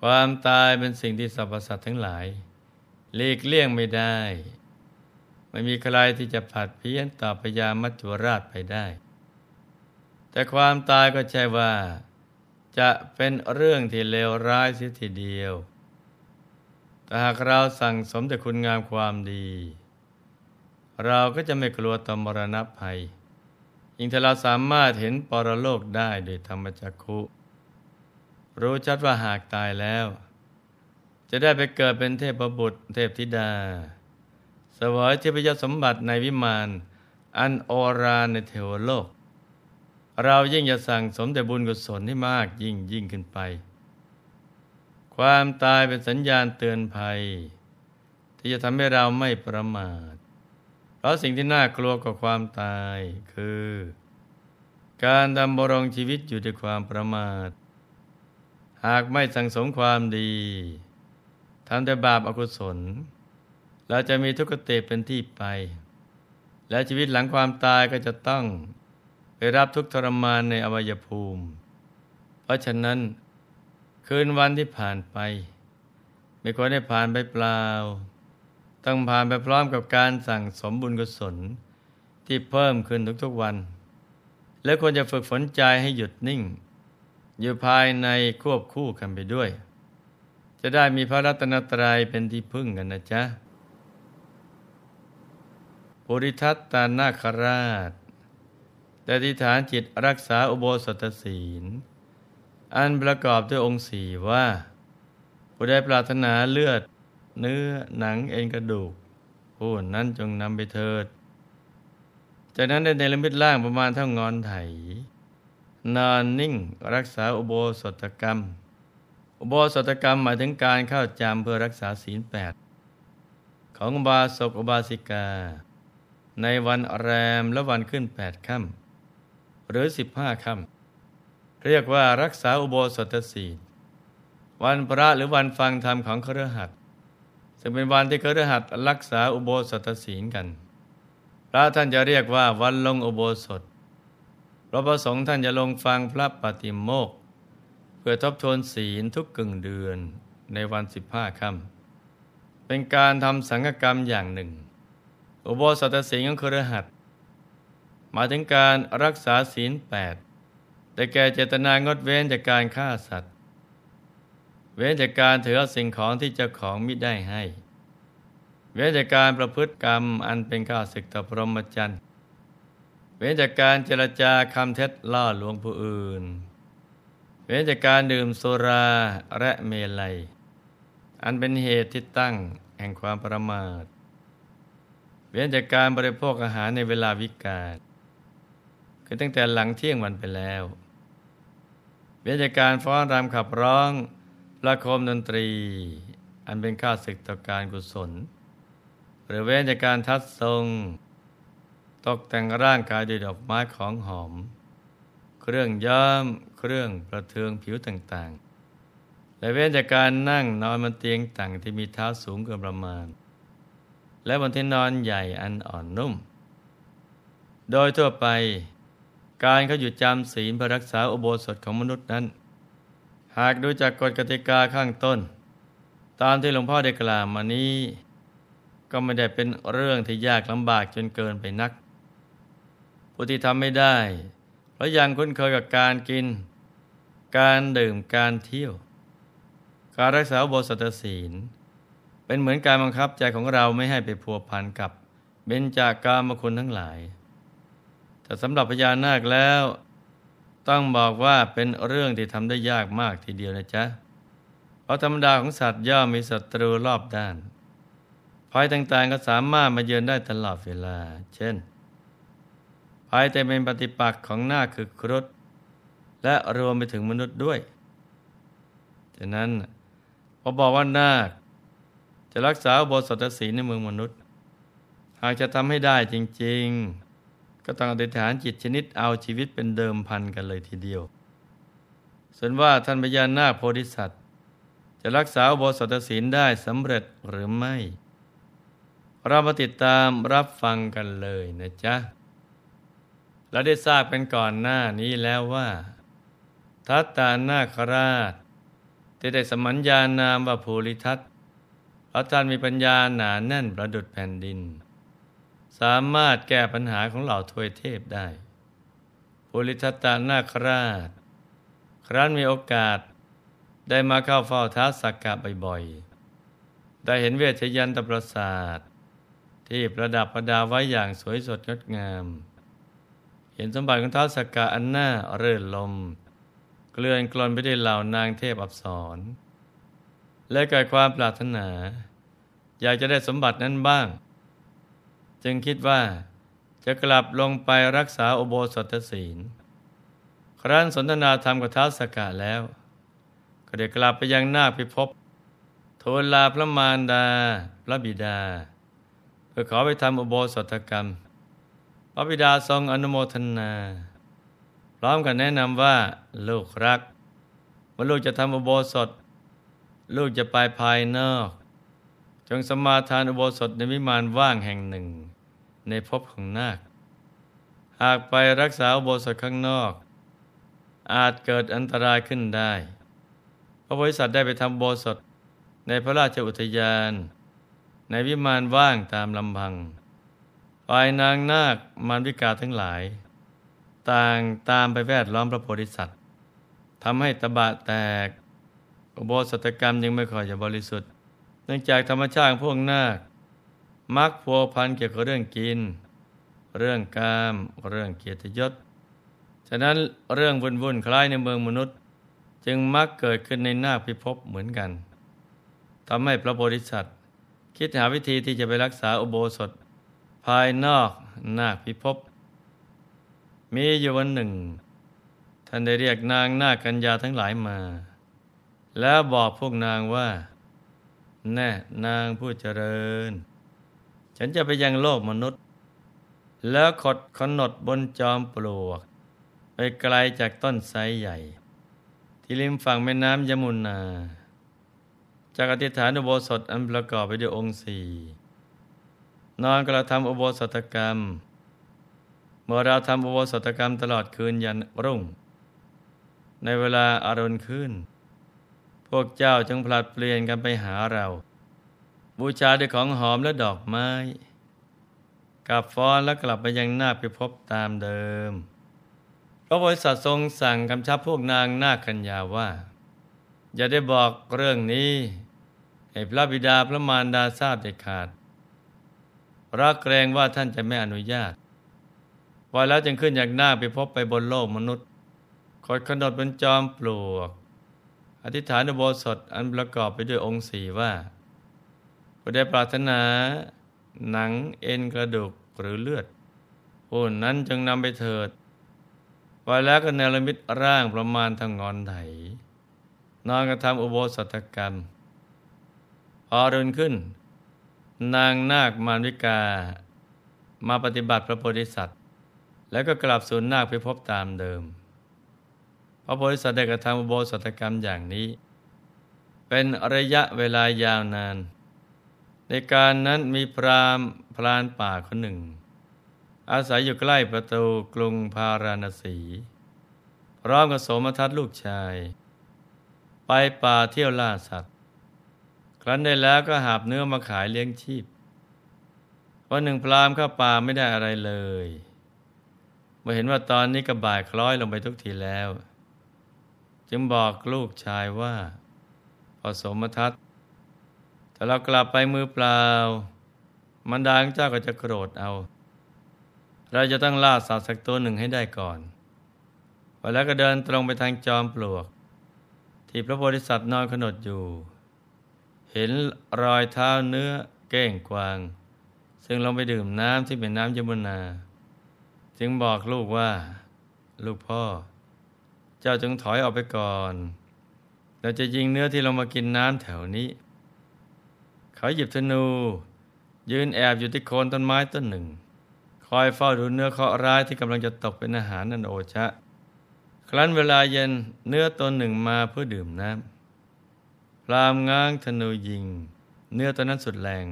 ความตายเป็นสิ่งที่สรรพสัตว์ทั้งหลายหลีกเลี่ยงไม่ได้ ไม่มีใครที่จะผัดเพี้ยนต่อพยามัจจุราชไปได้ แต่ความตายก็ใช่ว่า จะเป็นเรื่องที่เลวร้ายเสียทีเดียว แต่หากเราสั่งสมแต่คุณงามความดี เราก็จะไม่กลัวต่อมรณะภัยยิ่งถ้าเราสามารถเห็นปรโลกได้โดยธรรมจักขุ รู้ชัดว่าหากตายแล้ว จะได้ไปเกิดเป็นเทพบุตรเทพธิดาสวยเทพยสมบัติในวิมาน อันโอราในเทวโลก เรายิ่งจะสั่งสมแต่บุญกุศลให้มากยิ่งยิ่งขึ้นไป ความตายเป็นสัญญาณเตือนภัย ที่จะทำให้เราไม่ประมาท เพราะสิ่งที่น่ากลัวกว่าความตายคือ การดำรงชีวิตอยู่ด้วยความประมาท หากไม่สังสมความดีทำแต่บาปอกุศล เราจะมีทุกขเตเป็นที่ไป และชีวิตหลังความตายก็จะต้องไปรับทุกทรมานในอวัยภูมิ เพราะฉะนั้น คืนวันที่ผ่านไป ไม่ควรได้ผ่านไปเปล่า ต้องผ่านไปพร้อมกับการสั่งสมบุญกุศลที่เพิ่มขึ้นทุกๆวัน และควรจะฝึกฝนใจให้หยุดนิ่ง อยู่ภายในควบคู่กันไปด้วย จะได้มีพระรัตนตรัยเป็นที่พึ่งกันนะจ๊ะปุริทัตตานาคราช แต่ทิฐานจิตรักษาอุโบสถศีล อันประกอบด้วยองค์สี่ว่า ผู้ใดปรารถนาเลือด เนื้อหนังเอ็นกระดูก ผู้นั้นจงนำไปเถิด จากนั้นได้ในลมิตล่างประมาณเท่างอนไถ นอนนิ่งรักษาอุโบสถกรรม อุโบสถกรรมหมายถึงการเข้าจำเพื่อรักษาศีลแปดของบาศกอุบาสิกา ในวันแรมและวันขึ้นแปดค่ำหรือสิบห้าค่ำเรียกว่ารักษาอุโบสถศีลวันพระหรือวันฟังธรรมของเครือขัดซึ่งเป็นวันที่เครือหัดรักษาอุโบสถศีลกัน พระท่านจะเรียกว่าวันลงอุโบสถ พระประสงค์ท่านจะลงฟังพระปฏิโมกเพื่อทบทวนศีลทุกกึ่งเดือนในวันสิบห้าค่ำเป็นการทำสังฆกรรมอย่างหนึ่ง อุโบสถศีลของเครหัดหมายถึงการรักษาศีลแปดแต่แก่เจตนางดเว้นจากการฆ่าสัตว์ เว้นจากการถือสิ่งของที่เจ้าของมิได้ให้ เว้นจากการประพฤติกรรมอันเป็นข้าศึกต่อพรหมจรรย์ เว้นจากการเจรจาคำเท็จล่อลวงผู้อื่น เว้นจากการดื่มสุราและเมลัย อันเป็นเหตุที่ตั้งแห่งความประมาท เว้นจากการบริโภคอาหารในเวลาวิกาลคือตั้งแต่หลังเที่ยงวันไปแล้ว เว้นจากการฟ้อนรำขับร้องประโคมดนตรี อันเป็นข้าศึกต่อการกุศล หรือเว้นจากการทัดทรง ตกแต่งร่างกายด้วยดอกไม้ของหอม เครื่องย้อมเครื่องประเทืองผิวต่างๆ และเว้นจากการนั่งนอนบนเตียงต่างที่มีเท้าสูงเกินประมาณ และบนที่นอนใหญ่อันอ่อนนุ่ม โดยทั่วไปการเขาอยู่จำศีลเพื่อรักษาอุโบสถของมนุษย์นั้น หากดูจากกฎกติกาข้างต้น ตามที่หลวงพ่อได้กล่าวมานี้ ก็ไม่ได้เป็นเรื่องที่ยากลำบากจนเกินไปนัก ผู้ที่ทำไม่ได้เพราะยังคุ้นเคยกับการกิน การดื่มการเที่ยว การรักษาบทสัตศีล เป็นเหมือนการบังคับใจของเราไม่ให้ไปพัวพันกับเบญจากกามคุณทั้งหลาย แต่สำหรับพญานาคแล้ว ต้องบอกว่าเป็นเรื่องที่ทำได้ยากมากทีเดียวนะจ๊ะ เพราะธรรมดาของสัตว์ย่อมมีศัตรูรอบด้านภัยต่างๆก็สามารถมาเยือนได้ตลอดเวลา เช่น ภัยแต่เป็นปฏิปักษ์ของหน้าคือครุฑและรวมไปถึงมนุษย์ด้วยฉะนั้นพอบอกว่านาคจะรักษาอุโบสถศีลในเมืองมนุษย์ หากจะทำให้ได้จริง ๆ ก็ต้องอธิษฐานจิตชนิดเอาชีวิตเป็นเดิมพันกันเลยทีเดียว ส่วนว่าท่านพญานาคโพธิสัตว์ จะรักษาอุโบสถศีลได้สำเร็จหรือไม่ เรามาติดตามรับฟังกันเลยนะจ๊ะ เราได้ทราบกันก่อนหน้านี้แล้วว่า ทัตตานาคราชที่ได้สมัญญานามว่าภูริทัตเพราะท่านมีปัญญาหนาแน่นประดุดแผ่นดิน สามารถแก้ปัญหาของเหล่าทวยเทพได้ภูริทัตตานาคราช ครั้นมีโอกาสได้มาเข้าเฝ้าท้าสักกะบ่อยๆ ได้เห็นเวชยันตประสาท ที่ประดับประดาไว้อย่างสวยสดงดงาม เห็นสมบัติของท้าสักกะอันหน่าเรื่นลม เกลื่อนกลอนไปด้วยเหล่านางเทพอับสรและเกิดความปรารถนา อยากจะได้สมบัตินั้นบ้าง จึงคิดว่าจะกลับลงไปรักษาอโบสถศีล ครั้นสนทนาธรรมกับท้าวสกะแล้ว ก็ได้กลับไปยังนาคพิภพทูลลาพระมารดา พระบิดา เพื่อขอไปทำอุโบสถกรรม พระบิดาทรงอนุโมทนา พร้อมกันแนะนำว่า ลูกรักเมื่อลูกจะทำอุโบสถ ลูกจะไปภายนอก จงสมาทานอุโบสถในวิมานว่างแห่งหนึ่ง ในภพของนาค หากไปรักษาอุโบสถข้างนอก อาจเกิดอันตรายขึ้นได้ พระบริษัทได้ไปทำโบสถในพระราชอุทยาน ในวิมานว่างตามลำพัง ฝ่ายนางนาคมารวิกาทั้งหลาย ต่างตามไปแวดล้อมพระโพธิสัตว์ทำให้ตบะแตก อุโบสถกรรมยังไม่ค่อยจะบริสุทธิ์ เนื่องจากธรรมชาติพวกนาค มักพัวพันเกี่ยวกับเรื่องกิน เรื่องกามเรื่องเกียรติยศ ฉะนั้นเรื่องวุ่นวุ่นคล้ายในเมืองมนุษย์ จึงมักเกิดขึ้นในนาคพิภพเหมือนกันทำให้พระโพธิสัตว์ คิดหาวิธีที่จะไปรักษาอุโบสถ ภายนอกนาคพิภพมีอยู่วันหนึ่ง ท่านได้เรียกนางนาคกัญญาทั้งหลายมา แล้วบอกพวกนางว่า แน่นางผู้เจริญ ฉันจะไปยังโลกมนุษย์ แล้วขดขนดบนจอมปลวก ไปไกลจากต้นไทรใหญ่ ที่ริมฝั่งแม่น้ำยมุนาจากอธิษฐานอุโบสถอันประกอบไปด้วยองค์สี่ นอนกระทำอุโบสถกรรม เมื่อเราทำอุโบสถกรรมตลอดคืนยันรุ่ง ในเวลาอารุณขึ้น พวกเจ้าจึงผลัดเปลี่ยนกันไปหาเรา บูชาด้วยของหอมและดอกไม้กับฟ้อนแล้วกลับไปยังนาคไปพบตามเดิมพระบริษัททรงสั่งกำชับพวกนางนาคกัญญาว่า อย่าได้บอกเรื่องนี้ให้พระบิดาพระมารดาทราบเด็ดขาด เพราะเกรงว่าท่านจะไม่อนุญาตพอแล้วจึงขึ้นจากหน้าไปพบไปบนโลกมนุษย์คอยขนดบนจอมปลวก อธิษฐานโบสถอันประกอบไปด้วยองค์สี่ว่าผู้ได้ปรารถนา หนังเอ็นกระดูกหรือเลือดผู้นั้นจึงนำไปเถิดพอแล้วก็เนรมิตร่างประมาณทางงอนไถนอนกระทำอุโบสถกรรมพอรุนขึ้น นางนาคมารวิกา มาปฏิบัติพระโพธิสัตว์ แล้วก็กลับสู่นาคไปพบตามเดิม พระโพธิสัตว์ได้กระทำอุโบสถกรรมอย่างนี้ เป็นระยะเวลายาวนาน ในการนั้นมีพรามพรานป่าคนหนึ่ง อาศัยอยู่ใกล้ประตูกรุงพาราณสีพร้อมกับโสมทัตลูกชาย ไปป่าเที่ยวล่าสัตว์ ครั้นได้แล้วก็หาบเนื้อมาขายเลี้ยงชีพวันหนึ่งพรามเข้าป่าไม่ได้อะไรเลยมื่อเห็นว่าตอนนี้ก็บ่ายคล้อยลงไปทุกทีแล้ว จึงบอกลูกชายว่าพอสมทัศแต่เรากลับไปมือเปล่า มันดางเจ้าก็จะโกรธเอา เราจะต้องล่าสัตว์สักตัวหนึ่งให้ได้ก่อนพอแล้วก็เดินตรงไปทางจอมปลวก ที่พระโพธิสัตว์นอนขนดอยู่ เห็นรอยเท้าเนื้อเก้งกวาง ซึ่งลงไปดื่มน้ำที่เป็นน้ำยมุนา จึงบอกลูกว่า ลูกพ่อ เจ้าจึงถอยออกไปก่อน เราจะยิงเนื้อที่ลงมากินน้ำแถวนี้ เขาหยิบธนู ยืนแอบอยู่ที่โคนต้นไม้ต้นหนึ่ง คอยเฝ้าดูเนื้อเคาะร้ายที่กำลังจะตกเป็นอาหารนันโอชะ ครั้นเวลาเย็นเนื้อตนหนึ่งมาเพื่อดื่มน้ำ พรามง้างธนูยิง เนื้อตัวนั้นสุดแรง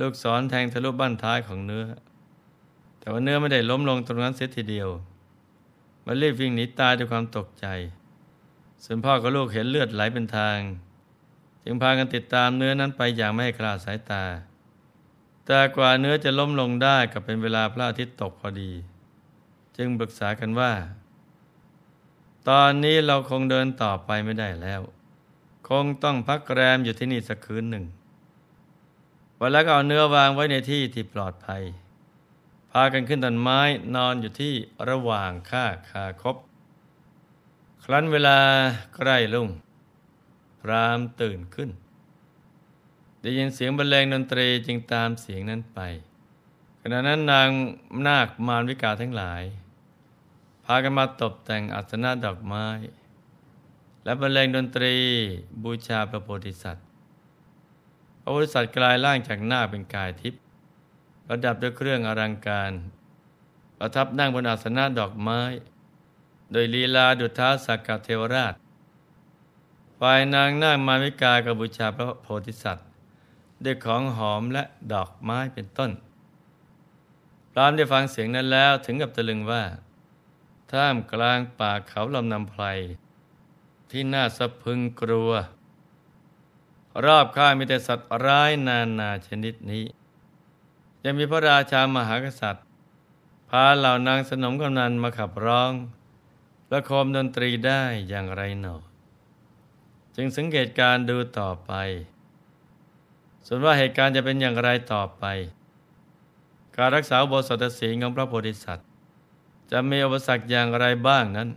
ลูกศรแทงทะลุบั้นท้ายของเนื้อ แต่ว่าเนื้อไม่ได้ล้มลงตรงนั้นเสียทีเดียว มันรีบวิ่งหนีตายด้วยความตกใจส่วนพ่อกับลูกเห็นเลือดไหลเป็นทาง จึงพากันติดตามเนื้อนั้นไปอย่างไม่ให้คลาดสายตา แต่กว่าเนื้อจะล้มลงได้กับเป็นเวลาพระอาทิตย์ตกพอดี จึงปรึกษากันว่า ตอนนี้เราคงเดินต่อไปไม่ได้แล้ว คงต้องพักแรมอยู่ที่นี่สักคืนหนึ่ง วันแล้วก็เอาเนื้อวางไว้ในที่ที่ปลอดภัย พากันขึ้นต้นไม้นอนอยู่ที่ระหว่างข้าคาคบ ครั้นเวลาใกล้ลุ่ง พรามตื่นขึ้น ได้ยินเสียงบรรเลงดนตรีจึงตามเสียงนั้นไป ขณะนั้นนางนาคมารวิกาทั้งหลาย พากันมาตกแต่งอัสนะดอกไม้ และบรรเลงดนตรีบูชาพระโพธิสัตว์ พระโพธิสัตว์กลายร่างจากหน้าเป็นกายทิพย์ประดับด้วยเครื่องอลังการ ประทับนั่งบนอาสนะดอกไม้ โดยลีลาดุท้าสักกเทวราช ฝ่ายนางนาคมาวิกากบูชาพระโพธิสัตว์ ด้วยของหอมและดอกไม้เป็นต้นพรามได้ฟังเสียงนั้นแล้วถึงกับตะลึงว่า ท่ามกลางป่าเขาลำนำไพร ที่น่าสะพึงกลัว รอบข้างมีแต่สัตว์ร้ายนานาชนิดนี้ ยังมีพระราชามหากษัตริย์ พาเหล่านางสนมกำนันมาขับร้องประโคมดนตรีได้อย่างไรหนอ จึงสังเกตการดูต่อไป ส่วนว่าเหตุการณ์จะเป็นอย่างไรต่อไป การรักษาบทสัตศีลของพระโพธิสัตว์ จะมีอุปสรรคอย่างไรบ้างนั้น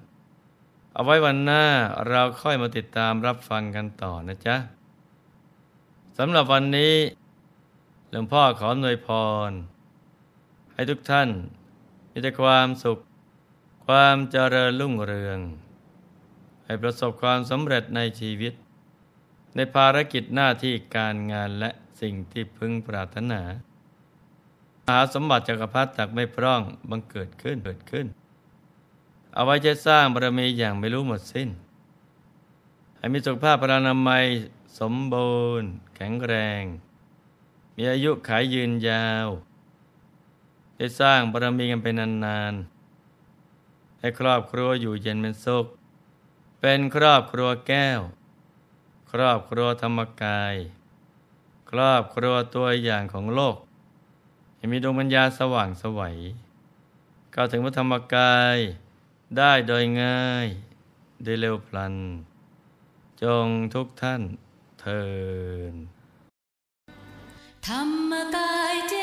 เอาไว้วันหน้าเราค่อยมาติดตามรับฟังกันต่อนะจ๊ะสำหรับวันนี้หลวงพ่อขอหน่วยพร ให้ทุกท่าน มีแต่ความสุข ความเจริญรุ่งเรือง ให้ประสบความสำเร็จในชีวิต ในภารกิจหน้าที่การงานและสิ่งที่พึงปรารถนาหาสมบัติจักรพรรดิจากไม่พร่องบังเกิดขึ้นเกิดขึ้น เอาไว้จะสร้างบารมีอย่างไม่รู้หมดสิ้น ให้มีสุขภาพพรานามัยสมบูรณ์ แข็งแรง มีอายุขายยืนยาว ได้สร้างบารมีกันไปนานๆ ให้ครอบครัวอยู่เย็นเป็นสุข เป็นครอบครัวแก้ว ครอบครัวธรรมกาย ครอบครัวตัวอย่างของโลก ให้มีดวงปัญญาสว่างสวัยเข้าถึงพระธรรมกาย ได้โดยง่ายได้เร็วพลัน จงทุกท่านเทินธรรมกายเจ